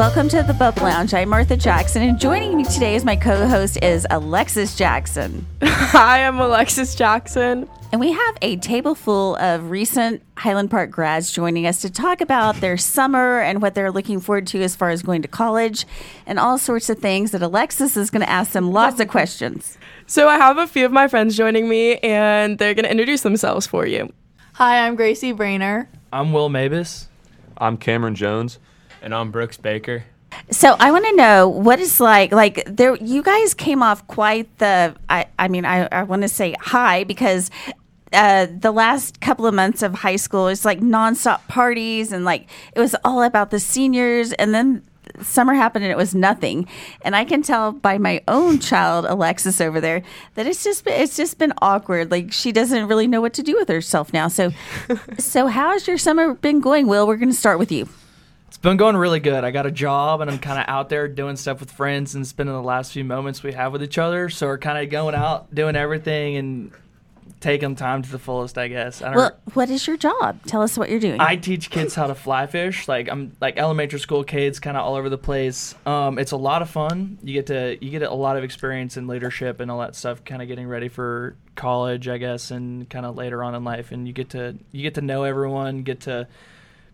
Welcome to the Bubble Lounge. I'm Martha Jackson, and joining me today as my co host is Alexis Jackson. Hi, I'm Alexis Jackson. And we have a table full of recent Highland Park grads joining us to talk about their summer and what they're looking forward to as far as going to college and all sorts of things that Alexis is going to ask them lots of questions. So, I have a few of my friends joining me, and they're going to introduce themselves for you. Hi, I'm Gracie Brainer. I'm Will Mabus. I'm Cameron Jones. And I'm Brooks Baker. So I want to know what it's like. Like there, you guys came off quite the. I, I mean, I, I want to say high because uh, the last couple of months of high school is like nonstop parties and like it was all about the seniors, and then summer happened and it was nothing. And I can tell by my own child, Alexis over there, that it's just been, it's just been awkward. Like she doesn't really know what to do with herself now. So, so how's your summer been going? Will we're going to start with you. It's been going really good. I got a job and I'm kind of out there doing stuff with friends and spending the last few moments we have with each other. So we're kind of going out, doing everything and taking time to the fullest, I guess. I well, what is your job? Tell us what you're doing. I teach kids how to fly fish. Like I'm like elementary school kids, kind of all over the place. Um, it's a lot of fun. You get to you get a lot of experience in leadership and all that stuff. Kind of getting ready for college, I guess, and kind of later on in life. And you get to you get to know everyone, get to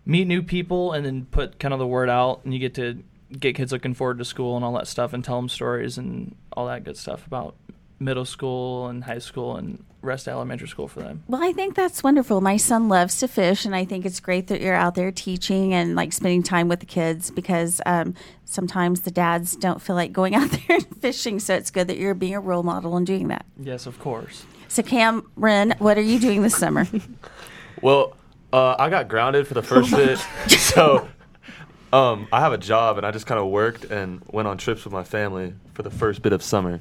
meet new people and then put kind of the word out and you get to get kids looking forward to school and all that stuff and tell them stories and all that good stuff about middle school and high school and rest elementary school for them. Well, I think that's wonderful. My son loves to fish, and I think it's great that you're out there teaching and like spending time with the kids because um, sometimes the dads don't feel like going out there and fishing. So it's good that you're being a role model and doing that. Yes, of course. So, Cameron, what are you doing this summer? well, uh, I got grounded for the first bit, so um, I have a job, and I just kind of worked and went on trips with my family for the first bit of summer.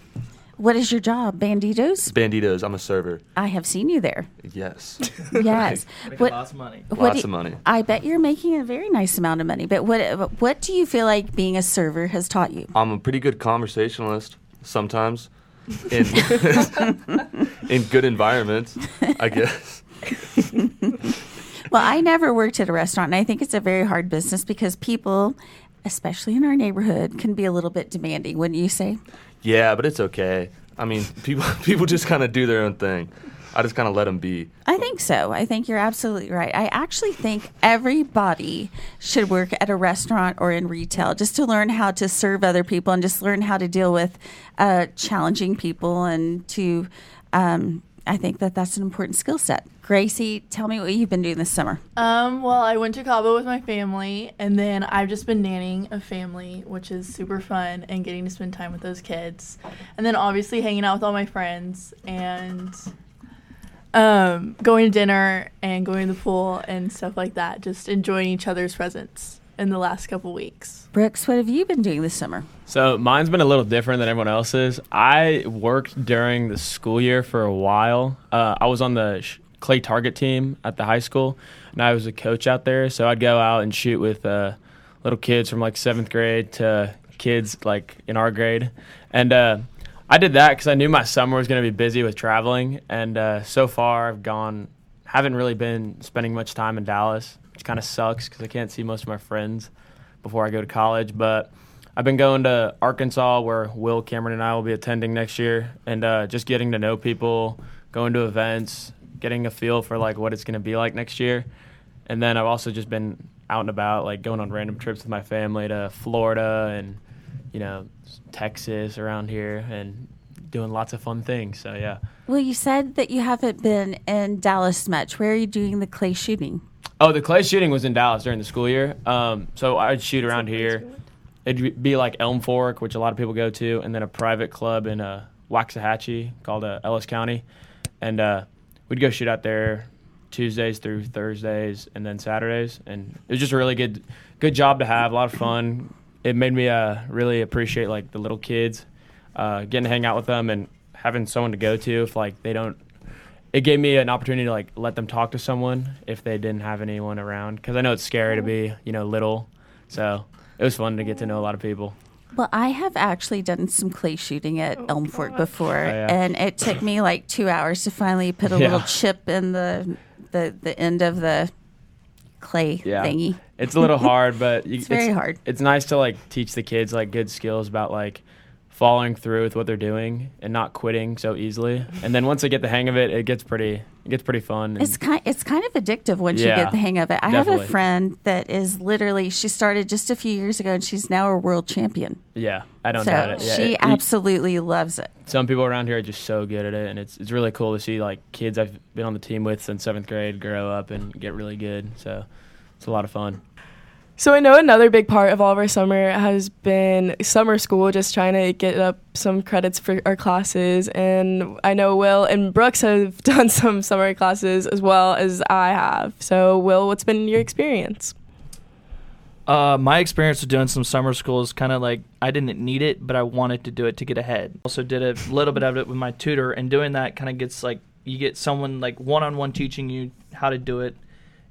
What is your job? Banditos? Banditos. I'm a server. I have seen you there. Yes. yes. what, lots of money. Lots of money. I bet you're making a very nice amount of money. But what what do you feel like being a server has taught you? I'm a pretty good conversationalist sometimes. In in good environments, I guess. Well, I never worked at a restaurant, and I think it's a very hard business because people, especially in our neighborhood, can be a little bit demanding, wouldn't you say? Yeah, but it's okay. I mean, people people just kind of do their own thing. I just kind of let them be. I think so. I think you're absolutely right. I actually think everybody should work at a restaurant or in retail just to learn how to serve other people and just learn how to deal with uh, challenging people and to. Um, I think that that's an important skill set. Gracie, tell me what you've been doing this summer. Um, well, I went to Cabo with my family, and then I've just been nannying a family, which is super fun, and getting to spend time with those kids. And then obviously hanging out with all my friends and um, going to dinner and going to the pool and stuff like that. Just enjoying each other's presence in the last couple weeks. Brooks, what have you been doing this summer? So mine's been a little different than everyone else's. I worked during the school year for a while. Uh, I was on the sh- clay target team at the high school, and I was a coach out there. So I'd go out and shoot with uh, little kids from like seventh grade to kids like in our grade, and uh, I did that because I knew my summer was going to be busy with traveling. And uh, so far, I've gone, haven't really been spending much time in Dallas which kind of sucks because I can't see most of my friends before I go to college. But I've been going to Arkansas, where Will Cameron and I will be attending next year, and uh, just getting to know people, going to events, getting a feel for like what it's going to be like next year. And then I've also just been out and about, like going on random trips with my family to Florida and you know Texas around here, and doing lots of fun things. So yeah. Well, you said that you haven't been in Dallas much. Where are you doing the clay shooting? Oh, the clay shooting was in Dallas during the school year. Um, so I'd shoot around here. It'd be like Elm Fork, which a lot of people go to, and then a private club in uh, Waxahachie called uh, Ellis County, and uh, we'd go shoot out there Tuesdays through Thursdays, and then Saturdays. And it was just a really good, good job to have. A lot of fun. It made me uh, really appreciate like the little kids, uh, getting to hang out with them and having someone to go to if like they don't it gave me an opportunity to like let them talk to someone if they didn't have anyone around because I know it's scary to be you know little, so it was fun to get to know a lot of people. Well, I have actually done some clay shooting at oh, Elm Fork before, oh, yeah. and it took me like two hours to finally put a yeah. little chip in the the the end of the clay Yeah. thingy. It's a little hard, but you, It's very hard. It's nice to like teach the kids like good skills about like following through with what they're doing and not quitting so easily. And then once they get the hang of it, it gets pretty it gets pretty fun. It's kind it's kind of addictive once you Yeah, get the hang of it. I have a friend that is literally she started just a few years ago and she's now a world champion. yeah, I don't So doubt it. Yeah, she it- you- absolutely loves it. some people around here are just so good at it, and it's it's really cool to see like kids I've been on the team with since seventh grade grow up and get really good. So it's a lot of fun. So I know another big part of all of our summer has been summer school, just trying to get up some credits for our classes. And I know Will and Brooks have done some summer classes as well as I have. So Will, what's been your experience? Uh, my experience with doing some summer school is kind of like I didn't need it, but I wanted to do it to get ahead. Also, did a little bit of it with my tutor, and doing that kind of gets like you get someone like one on one teaching you how to do it,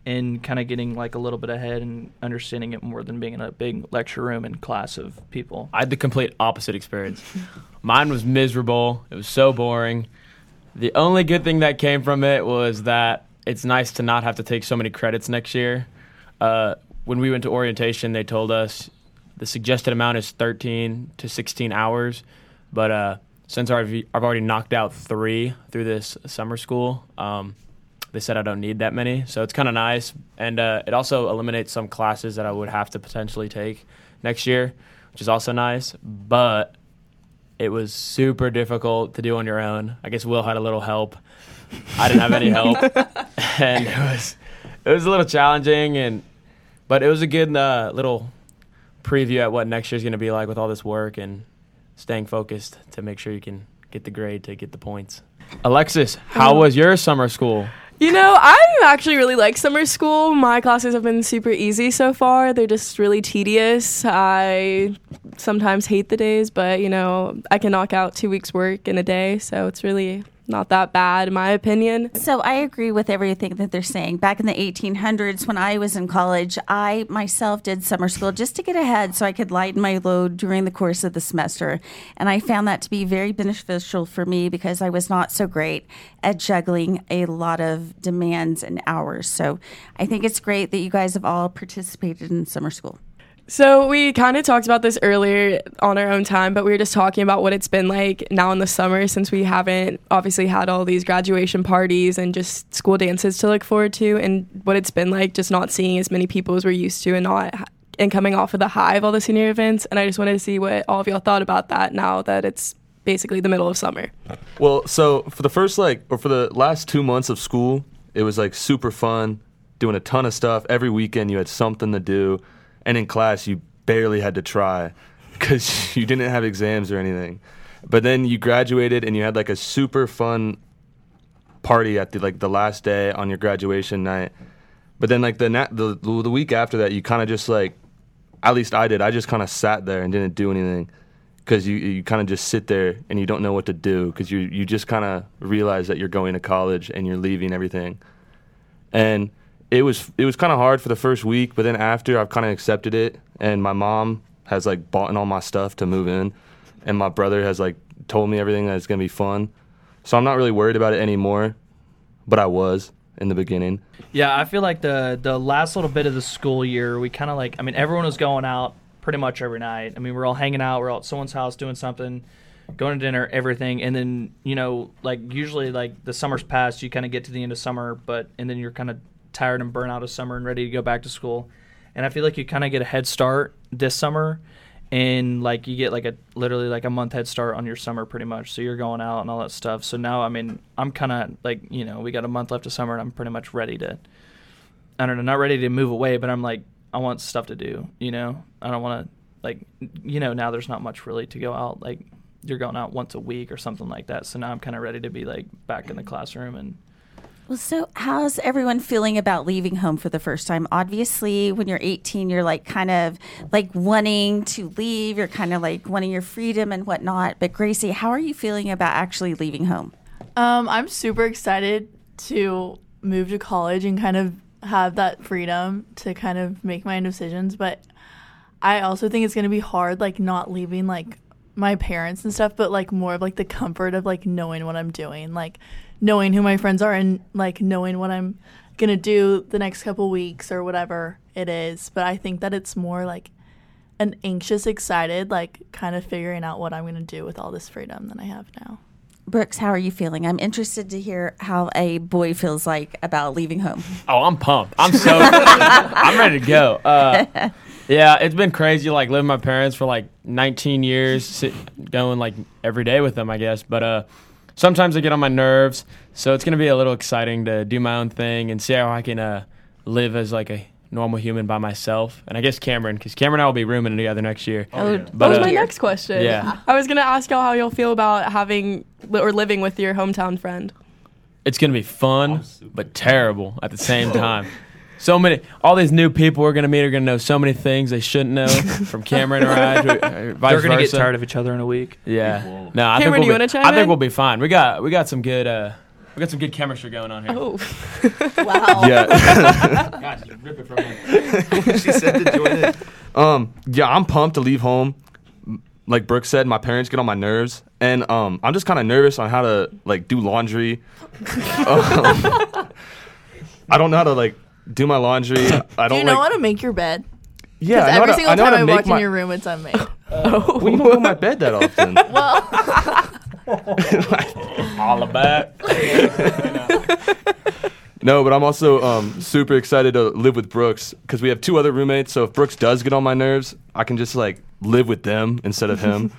and kind of getting like a little bit ahead and understanding it more than being in a big lecture room and class of people. I had the complete opposite experience. Mine was miserable. It was so boring. The only good thing that came from it was that it's nice to not have to take so many credits next year. Uh, when we went to orientation, they told us the suggested amount is 13 to 16 hours, but uh, since I've, I've already knocked out three through this summer school, um, they said I don't need that many. So it's kind of nice, and uh, it also eliminates some classes that I would have to potentially take next year, which is also nice. But it was super difficult to do on your own. I guess Will had a little help. I didn't have any help, and it was it was a little challenging, and but it was a good uh, little preview at what next year's going to be like with all this work and staying focused to make sure you can get the grade to get the points. Alexis, how was your summer school? You know, I actually really like summer school. My classes have been super easy so far. They're just really tedious. I sometimes hate the days, but you know, I can knock out two weeks' work in a day, so it's really not that bad in my opinion. So I agree with everything that they're saying. Back in the 1800s, when I was in college, I myself did summer school just to get ahead so I could lighten my load during the course of the semester. And I found that to be very beneficial for me because I was not so great at juggling a lot of demands and hours. So I think it's great that you guys have all participated in summer school. So we kind of talked about this earlier on our own time, but we were just talking about what it's been like now in the summer since we haven't obviously had all these graduation parties and just school dances to look forward to, and what it's been like just not seeing as many people as we're used to, and not and coming off of the high of all the senior events. And I just wanted to see what all of y'all thought about that now that it's basically the middle of summer. Well, so for the first like, or for the last two months of school, it was like super fun, doing a ton of stuff. Every weekend you had something to do, and in class you barely had to try because you didn't have exams or anything. But then you graduated and you had like a super fun party at the like the last day on your graduation night. But then like the na- the the week after that, you kind of just like, at least I did. I just kind of sat there and didn't do anything because you you kind of just sit there and you don't know what to do because you you just kind of realize that you're going to college and you're leaving everything, and it was it was kind of hard for the first week, but then after I've kind of accepted it, and my mom has like bought in all my stuff to move in, and my brother has like told me everything that it's gonna be fun, so I'm not really worried about it anymore, but I was in the beginning. Yeah, I feel like the the last little bit of the school year, we kind of like. I mean, everyone was going out pretty much every night. I mean, we're all hanging out. We're all at someone's house doing something, going to dinner, everything. And then you know, like usually, like the summer's passed, you kind of get to the end of summer, but and then you're kind of tired and burnt out of summer and ready to go back to school. And I feel like you kind of get a head start this summer, and like you get like a literally like a month head start on your summer pretty much. So you're going out and all that stuff. So now, I mean, I'm kind of like you know, we got a month left of summer, and I'm pretty much ready to. I don't know, not ready to move away, but I'm like, I want stuff to do. You know, I don't want to like, you know, now there's not much really to go out. Like, you're going out once a week or something like that. So now I'm kind of ready to be like back in the classroom and. Well, so how's everyone feeling about leaving home for the first time? Obviously, when you're 18, you're like kind of like wanting to leave. You're kind of like wanting your freedom and whatnot. But Gracie, how are you feeling about actually leaving home? Um, I'm super excited to move to college and kind of have that freedom to kind of make my own decisions. But I also think it's gonna be hard, like not leaving like my parents and stuff, but like more of like the comfort of like knowing what I'm doing, like knowing who my friends are and like knowing what I'm gonna do the next couple weeks or whatever it is. But I think that it's more like an anxious, excited, like kind of figuring out what I'm gonna do with all this freedom that I have now. Brooks, how are you feeling? I'm interested to hear how a boy feels like about leaving home. Oh, I'm pumped. I'm so I'm ready to go. Uh, yeah, it's been crazy. Like living with my parents for like 19 years, sit, going like every day with them, I guess. But uh, sometimes I get on my nerves, so it's gonna be a little exciting to do my own thing and see how I can uh, live as like a normal human by myself. And I guess Cameron, because Cameron and I will be rooming together next year. Oh, That But, was uh, my next question. yeah. I was gonna ask y'all how you'll feel about having li- or living with your hometown friend. it's gonna be fun but terrible at the same time. So many, all these new people we're gonna meet are gonna know so many things they shouldn't know from Cameron or I. or vice They're gonna get versa. tired of each other in a week. Yeah. No, I Cameron, think do we'll you be, wanna chime I think in? we'll be fine. We got we got some good uh we got some good chemistry going on here. Oh, Wow. Yeah. God, just rip it from me. she said to join it. Um, yeah, I'm pumped to leave home. M- Like Brooke said, my parents get on my nerves, and um, I'm just kind of nervous on how to like do laundry. um, I don't know how to like do my laundry. I don't Do you know like. how to make your bed? yeah, I know every how to, single I time I walk my. in your room, it's unmade. well, you don't go to my bed that often. well, All about. No, but I'm also um, super excited to live with Brooks because we have two other roommates. So if Brooks does get on my nerves, I can just like live with them instead of him.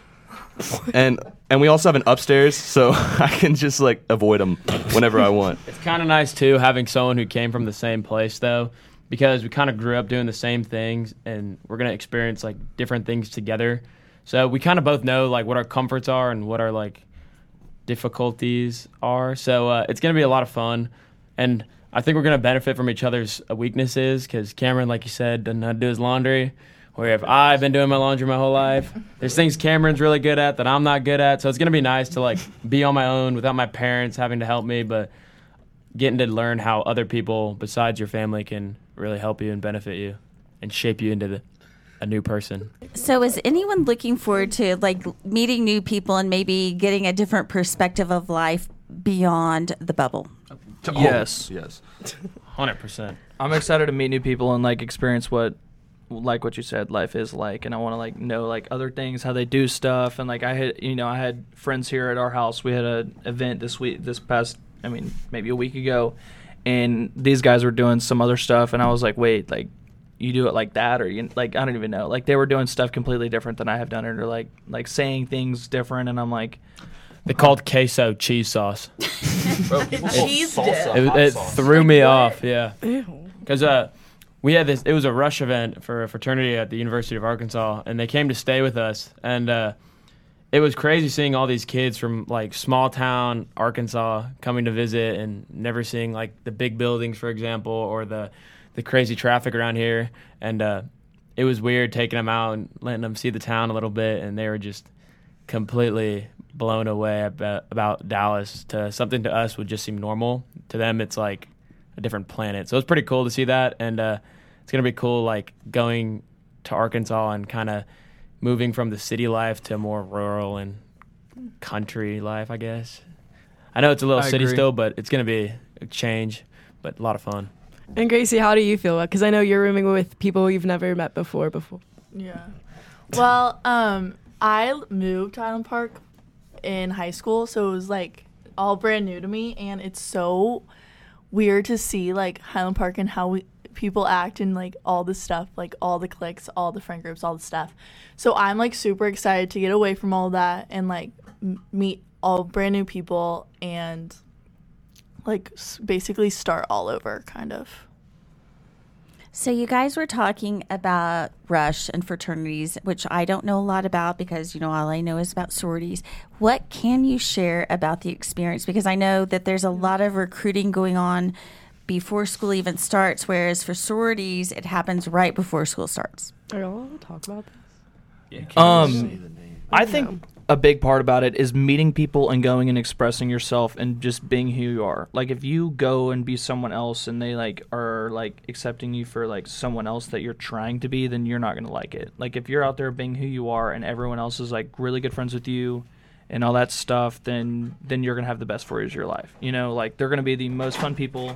and and we also have an upstairs, so I can just like avoid them whenever I want. It's kind of nice too having someone who came from the same place though, because we kind of grew up doing the same things, and we're gonna experience like different things together. So we kind of both know like what our comforts are and what our like difficulties are. So uh, it's gonna be a lot of fun, and I think we're gonna benefit from each other's weaknesses because Cameron, like you said, doesn't do his laundry. Where if I've been doing my laundry my whole life, there's things Cameron's really good at that I'm not good at. So it's gonna be nice to like be on my own without my parents having to help me, but getting to learn how other people besides your family can really help you and benefit you and shape you into the, a new person. So, is anyone looking forward to like meeting new people and maybe getting a different perspective of life beyond the bubble? Yes. Yes. Hundred percent. I'm excited to meet new people and like experience what like what you said life is like and I want to like know like other things how they do stuff and like I had you know I had friends here at our house we had a event this week this past I mean maybe a week ago and these guys were doing some other stuff and I was like wait like you do it like that or you like I don't even know like they were doing stuff completely different than I have done it or like like saying things different and I'm like They called queso cheese sauce. cheese dip. It, it threw me off. Yeah. Because uh, we had this. It was a rush event for a fraternity at the University of Arkansas, and they came to stay with us, and uh, it was crazy seeing all these kids from like small town Arkansas coming to visit and never seeing like the big buildings, for example, or the the crazy traffic around here, and uh, it was weird taking them out and letting them see the town a little bit, and they were just completely blown away about, about Dallas to something to us would just seem normal. To them, it's like a different planet. So it's pretty cool to see that, and uh, it's gonna be cool like going to Arkansas and kind of moving from the city life to more rural and country life. I guess. I know it's a little I city agree. still, but it's gonna be a change, but a lot of fun. and Gracie, how do you feel? Because I know you're rooming with people you've never met before. Before. Yeah. Well, um, I moved to Highland Park in high school, so it was like all brand new to me, and it's so weird to see like Highland Park and how we people act and like all the stuff, like all the cliques, all the friend groups, all the stuff. So I'm like super excited to get away from all that and like m- meet all brand new people and like s- basically start all over, kind of. So, you guys were talking about Rush and fraternities, which I don't know a lot about because, you know, all I know is about sororities. What can you share about the experience? Because I know that there's a lot of recruiting going on before school even starts, whereas for sororities, it happens right before school starts. Are y'all allowed to talk about this? Um, I think a big part about it is meeting people and going and expressing yourself and just being who you are. Like if you go and be someone else and they like are like accepting you for like someone else that you're trying to be, then you're not gonna like it. Like if you're out there being who you are and everyone else is like really good friends with you and all that stuff, then then you're gonna have the best four years of your life. You know, like they're gonna be the most fun people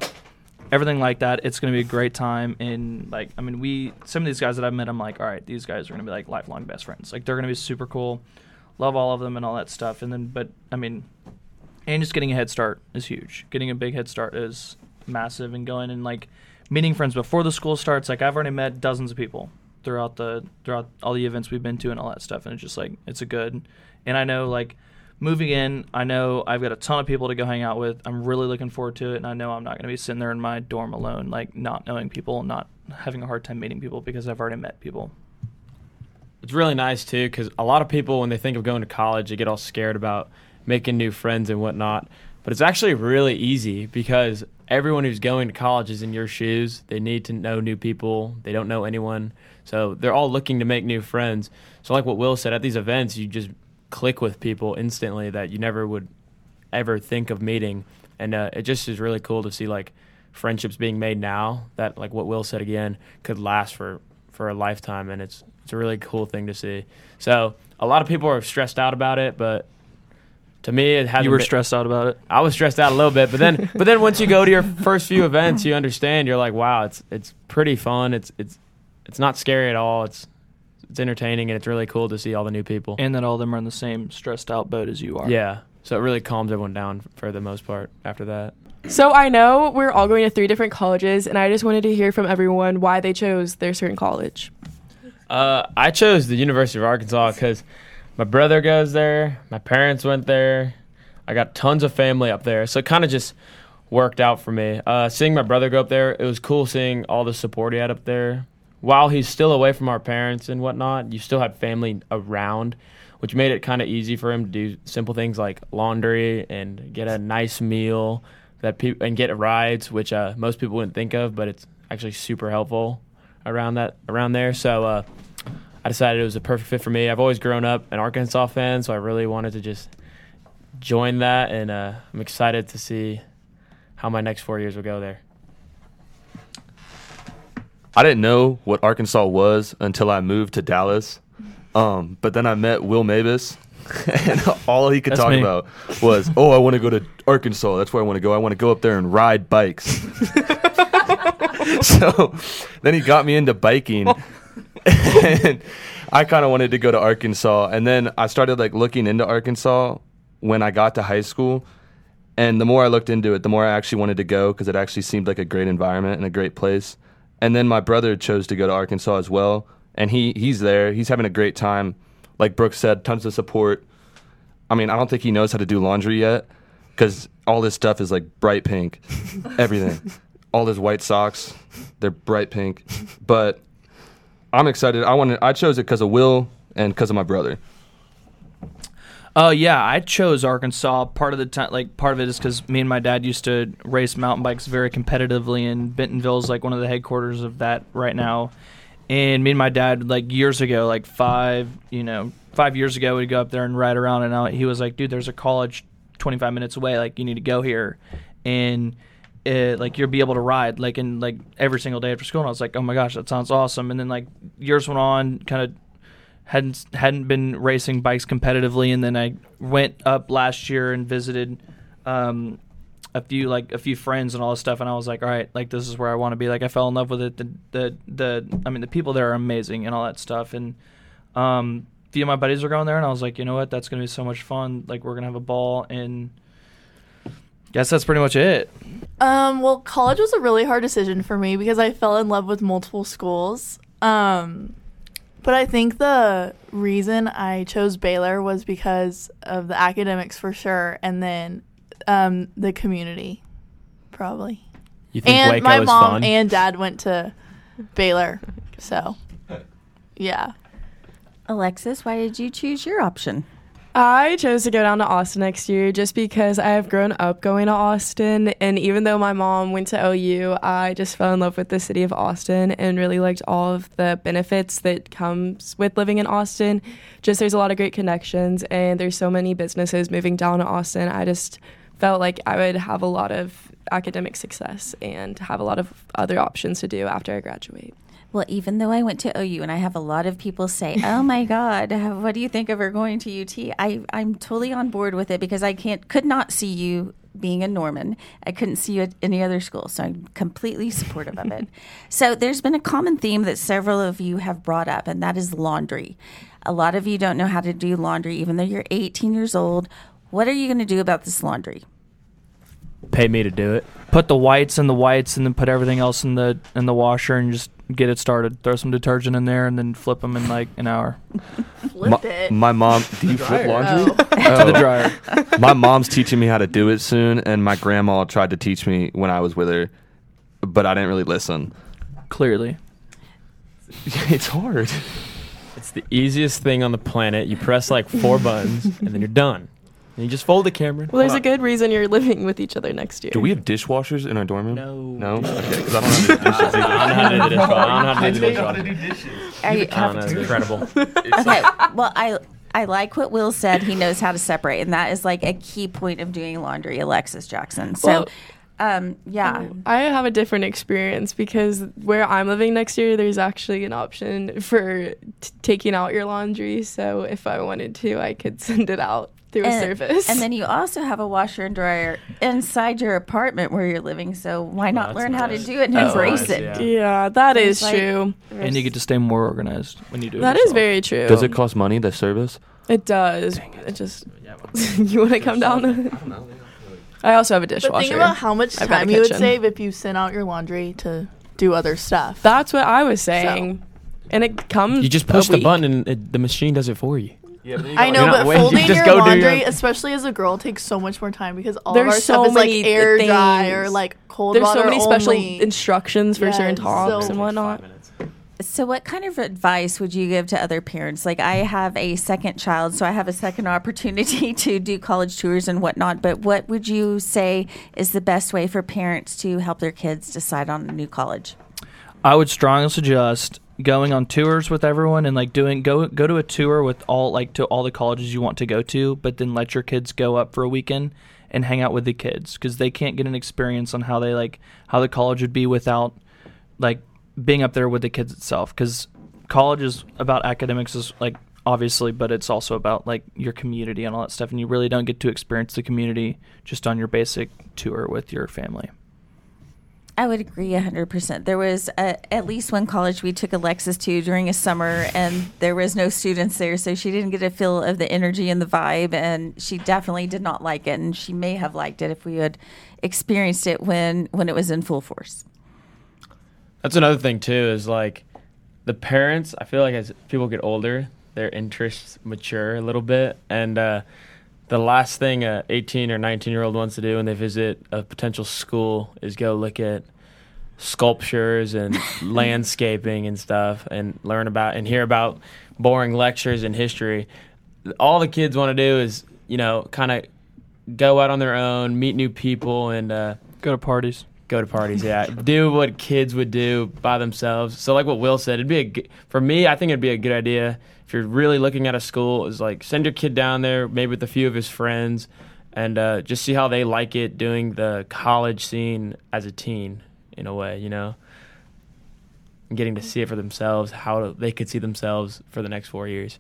everything like that. It's going to be a great time. And like, I mean, we some of these guys that I've met, I'm like, all right, these guys are going to be like lifelong best friends. Like, they're going to be super cool. Love all of them and all that stuff. And then, but I mean, and just getting a head start is huge. Getting a big head start is massive, and going and like meeting friends before the school starts. Like, I've already met dozens of people throughout the throughout all the events we've been to and all that stuff. And it's just like it's a good. And I know like moving in, I know I've got a ton of people to go hang out with. I'm really looking forward to it, and I know I'm not going to be sitting there in my dorm alone, like not knowing people, not having a hard time meeting people because I've already met people. It's really nice too because a lot of people, when they think of going to college, they get all scared about making new friends and whatnot. But it's actually really easy because everyone who's going to college is in your shoes. They need to know new people. They don't know anyone. So they're all looking to make new friends. So, like what Will said, at these events, you just click with people instantly that you never would ever think of meeting. And uh, it just is really cool to see like friendships being made now that, like what Will said again, could last for, for a lifetime. And it's, it's a really cool thing to see. So, a lot of people are stressed out about it, but to me, it. You were been- stressed out about it. I was stressed out a little bit, but then but then once you go to your first few events, you understand. You're like, wow, it's it's pretty fun. It's it's it's not scary at all. It's it's entertaining and it's really cool to see all the new people. And that all of them are in the same stressed out boat as you are. yeah, so it really calms everyone down for the most part after that. So I know we're all going to three different colleges, and I just wanted to hear from everyone why they chose their certain college. Uh, I chose the University of Arkansas because my brother goes there, my parents went there, I got tons of family up there, so it kind of just worked out for me. Uh, seeing my brother go up there, it was cool seeing all the support he had up there. While he's still away from our parents and whatnot, you still had family around, which made it kind of easy for him to do simple things like laundry and get a nice meal that people and get rides, which uh, most people wouldn't think of, but it's actually super helpful around that around there. So uh, I decided it was a perfect fit for me. I've always grown up an Arkansas fan, so I really wanted to just join that, and uh, I'm excited to see how my next four years will go there. I didn't know what Arkansas was until I moved to Dallas. Um, but then I met Will Mabus, and all he could That's talk me. about was, "Oh, I want to go to Arkansas. That's where I want to go. I want to go up there and ride bikes." so then he got me into biking, and I kind of wanted to go to Arkansas. And then I started like looking into Arkansas when I got to high school. And the more I looked into it, the more I actually wanted to go because it actually seemed like a great environment and a great place. And then my brother chose to go to Arkansas as well, and he he's there. He's having a great time. Like Brooks said, tons of support. I mean, I don't think he knows how to do laundry yet because all this stuff is like bright pink, everything. All his white socks, they're bright pink. But I'm excited. I wanted. I chose it because of Will and because of my brother. Uh, yeah, I chose Arkansas. Part of the time, like part of it is because me and my dad used to race mountain bikes very competitively, and Bentonville is like one of the headquarters of that right now. And me and my dad, like years ago, like five, you know, five years ago, we'd go up there and ride around, and I, he was like, "Dude, there's a college 25 minutes away. Like, you need to go here." And uh, like you'll be able to ride like in like every single day after school. And I was like, oh my gosh, that sounds awesome. And then like years went on, kind of hadn't hadn't been racing bikes competitively, and then I went up last year and visited um, a few like a few friends and all this stuff, and I was like, all right, like this is where I want to be. Like I fell in love with it. The the the I mean the people there are amazing and all that stuff, and um, a few of my buddies were going there, and I was like, you know what, that's gonna be so much fun. Like we're gonna have a ball, and guess that's pretty much it. Um, well, college was a really hard decision for me because I fell in love with multiple schools. Um, but I think the reason I chose Baylor was because of the academics for sure, and then um, the community, probably. You think And Waco my is mom fun? and dad went to Baylor, so yeah. Alexis, why did you choose your option? I chose to go down to Austin next year just because I have grown up going to Austin. And even though my mom went to OU, I just fell in love with the city of Austin and really liked all of the benefits that comes with living in Austin. Just there's a lot of great connections and there's so many businesses moving down to Austin. I just felt like I would have a lot of academic success and have a lot of other options to do after I graduate. Well, even though I went to OU and I have a lot of people say, "Oh my God, what do you think of her going to UT?" I I'm totally on board with it because I can't could not see you being in Norman. I couldn't see you at any other school, so I'm completely supportive of it. So there's been a common theme that several of you have brought up, and that is laundry. A lot of you don't know how to do laundry, even though you're 18 years old. What are you going to do about this laundry? Pay me to do it. Put the whites in the whites, and then put everything else in the in the washer, and just get it started. Throw some detergent in there, and then flip them in like an hour Flip my, it. my mom, do you flip laundry? Oh. to the oh. dryer. my mom's teaching me how to do it soon, and my grandma tried to teach me when I was with her, but I didn't really listen. Clearly, it's hard. It's the easiest thing on the planet. You press like four buttons, and then you're done. And you just fold it, Cameron. Well, there's a good reason you're living with each other next year. Do we have dishwashers in our dorm room? No. No? Okay, 'cause I don't have any dishes I don't know how to do the dishwasher. I don't know how to do the either. dishwasher. Are you, I don't know. It's incredible. okay. Well, I I like what Will said. He knows how to separate, and that is like a key point of doing laundry. Alexis Jackson. So, Well- um, yeah. I have a different experience because where I'm living next year, there's actually an option for t- taking out your laundry. So if I wanted to, I could send it out through a and, service. and then you also have a washer and dryer inside your apartment where you're living. So why not that's learn how to do it and That's embrace nice, it? yeah. yeah, that So is like- true. and you get to stay more organized when you do it. That is yourself. very true. Does it cost money, the service? It does. it. just. you want to come down? I also have a dishwasher. But dishwasher. think about how much I've time you would save if you sent out your laundry to do other stuff. That's what I was saying. And it comes. You just a push the button, and it, the machine does it for you. I know, but waiting, you folding just your go do your laundry, especially as a girl, takes so much more time because all There's of our so stuff is like many air dry or like cold There's water so many special only. instructions for certain tops so- and whatnot. So, what kind of advice would you give to other parents? Like, I have a second child, so I have a second opportunity to do college tours and whatnot. But what would you say is the best way for parents to help their kids decide on a new college? I would strongly suggest going on tours with everyone and like doing go go to a tour with all like to all the colleges you want to go to, but then let your kids go up for a weekend and hang out with the kids because they can't get an experience on how they like how the college would be without like being up there with the kids itself because college is about academics is like obviously but it's also about like your community and all that stuff and you really don't get to experience the community just on your basic tour with your family I would agree 100%. There was uh at least one college we took Alexis to during a summer, and there was no students there, so she didn't get a feel of the energy and the vibe, and she definitely did not like it, and she may have liked it if we had experienced it when, when it was in full force. That's another thing too. Is like the parents. I feel like as people get older, their interests mature a little bit, and uh, the last thing a 18 or 19 year old wants to do when they visit a potential school is go look at sculptures and landscaping and stuff, and learn about and hear about boring lectures in history. All the kids want to do is you know kind of go out on their own, meet new people, and uh, go to parties Go to parties, yeah. do what kids would do by themselves. So, like what Will said, it'd be a g- for me. I think it'd be a good idea if you're really looking at a school. Is like send your kid down there, maybe with a few of his friends, and uh, just see how they like it doing the college scene as a teen. In a way, you know, and getting to see it for themselves, how they could see themselves for the next four years.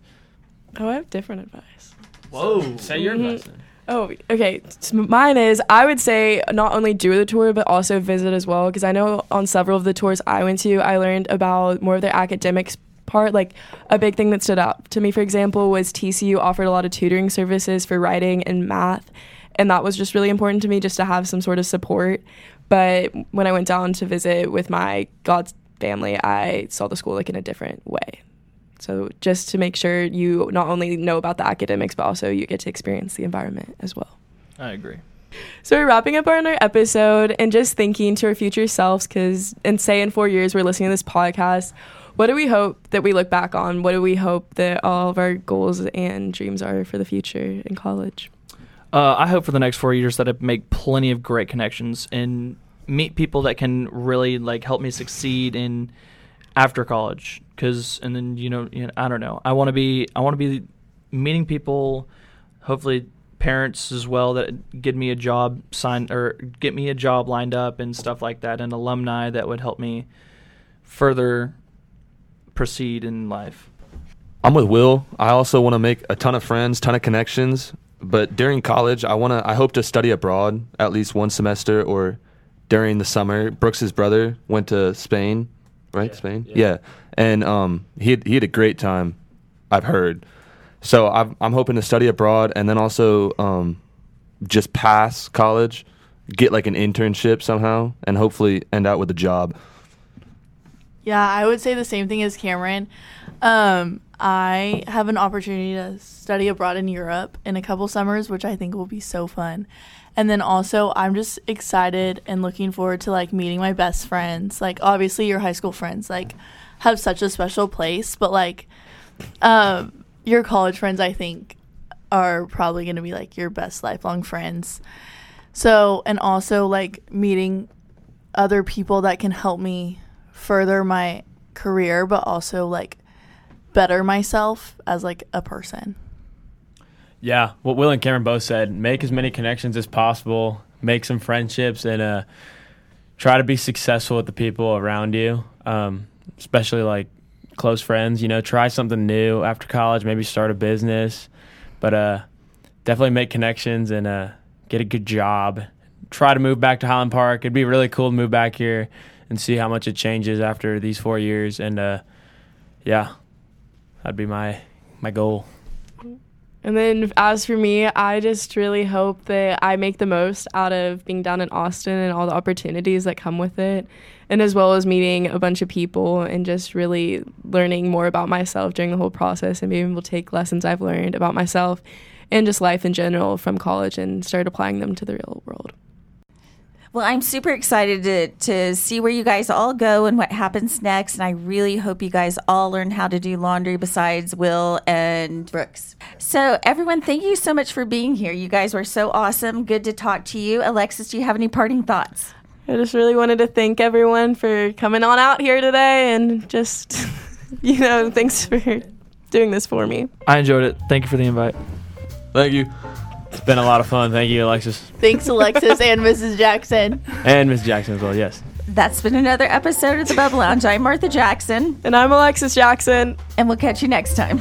Oh, I have different advice. Whoa! Say your Mhm. advice. then. Oh, okay. Mine is I would say not only do the tour, but also visit as well. Because I know on several of the tours I went to, I learned about more of their academics part. Like a big thing that stood out to me, for example, was TCU offered a lot of tutoring services for writing and math. And that was just really important to me just to have some sort of support. But when I went down to visit with my God's family, I saw the school like in a different way. So just to make sure you not only know about the academics, but also you get to experience the environment as well. i agree So we're wrapping up on our episode and just thinking to our future selves, because and say in four years we're listening to this podcast. What do we hope that we look back on? What do we hope that all of our goals and dreams are for the future in college? Uh, I hope for the next four years that I make plenty of great connections and meet people that can really like help me succeed in after college. Cause and then you know, you know I don't know. I want to be I want to be meeting people, hopefully parents as well that get me a job signed or get me a job lined up and stuff like that, and alumni that would help me further proceed in life. I'm with Will. I also want to make a ton of friends, ton of connections, but during college, I wanna I hope to study abroad at least one semester or during the summer. Brooks's brother went to Spain, right? Yeah, Spain, yeah. yeah, and um, he had, he had a great time. I've heard. So I'm I'm hoping to study abroad and then also um, just pass college, get like an internship somehow, and hopefully end out with a job. Yeah, I would say the same thing as Cameron. Um, I have an opportunity to study abroad in Europe in a couple summers, which I think will be so fun. And then also, I'm just excited and looking forward to like meeting my best friends. Like, obviously, your high school friends like have such a special place, but like, um, your college friends, I think, are probably going to be like your best lifelong friends. So, and also like meeting other people that can help me further my career, but also like better myself as like a person. Yeah, what Will and Cameron both said: make as many connections as possible, make some friendships, and uh, try to be successful with the people around you, um, especially like close friends. You know, try something new after college, maybe start a business, but uh, definitely make connections and uh, get a good job. Try to move back to Highland Park. It'd be really cool to move back here and see how much it changes after these four years. And uh, yeah, that'd be my my goal. And then as for me, I just really hope that I make the most out of being down in Austin and all the opportunities that come with it. And as well as meeting a bunch of people and just really learning more about myself during the whole process and being able to take lessons I've learned about myself and just life in general from college and start applying them to the real world. Well, I'm super excited to, to see where you guys all go and what happens next. And I really hope you guys all learn how to do laundry besides Will and Brooks. So, everyone, thank you so much for being here. You guys were so awesome. Good to talk to you. Alexis, do you have any parting thoughts? I just really wanted to thank everyone for coming on out here today and just, you know, thanks for doing this for me. I enjoyed it. Thank you for the invite. Thank you. It's been a lot of fun. Thank you, Alexis. Thanks, Alexis and Mrs. Jackson. And Miss Jackson as well, yes. That's been another episode of the Bubble Lounge. I'm Martha Jackson. And I'm Alexis Jackson. And we'll catch you next time.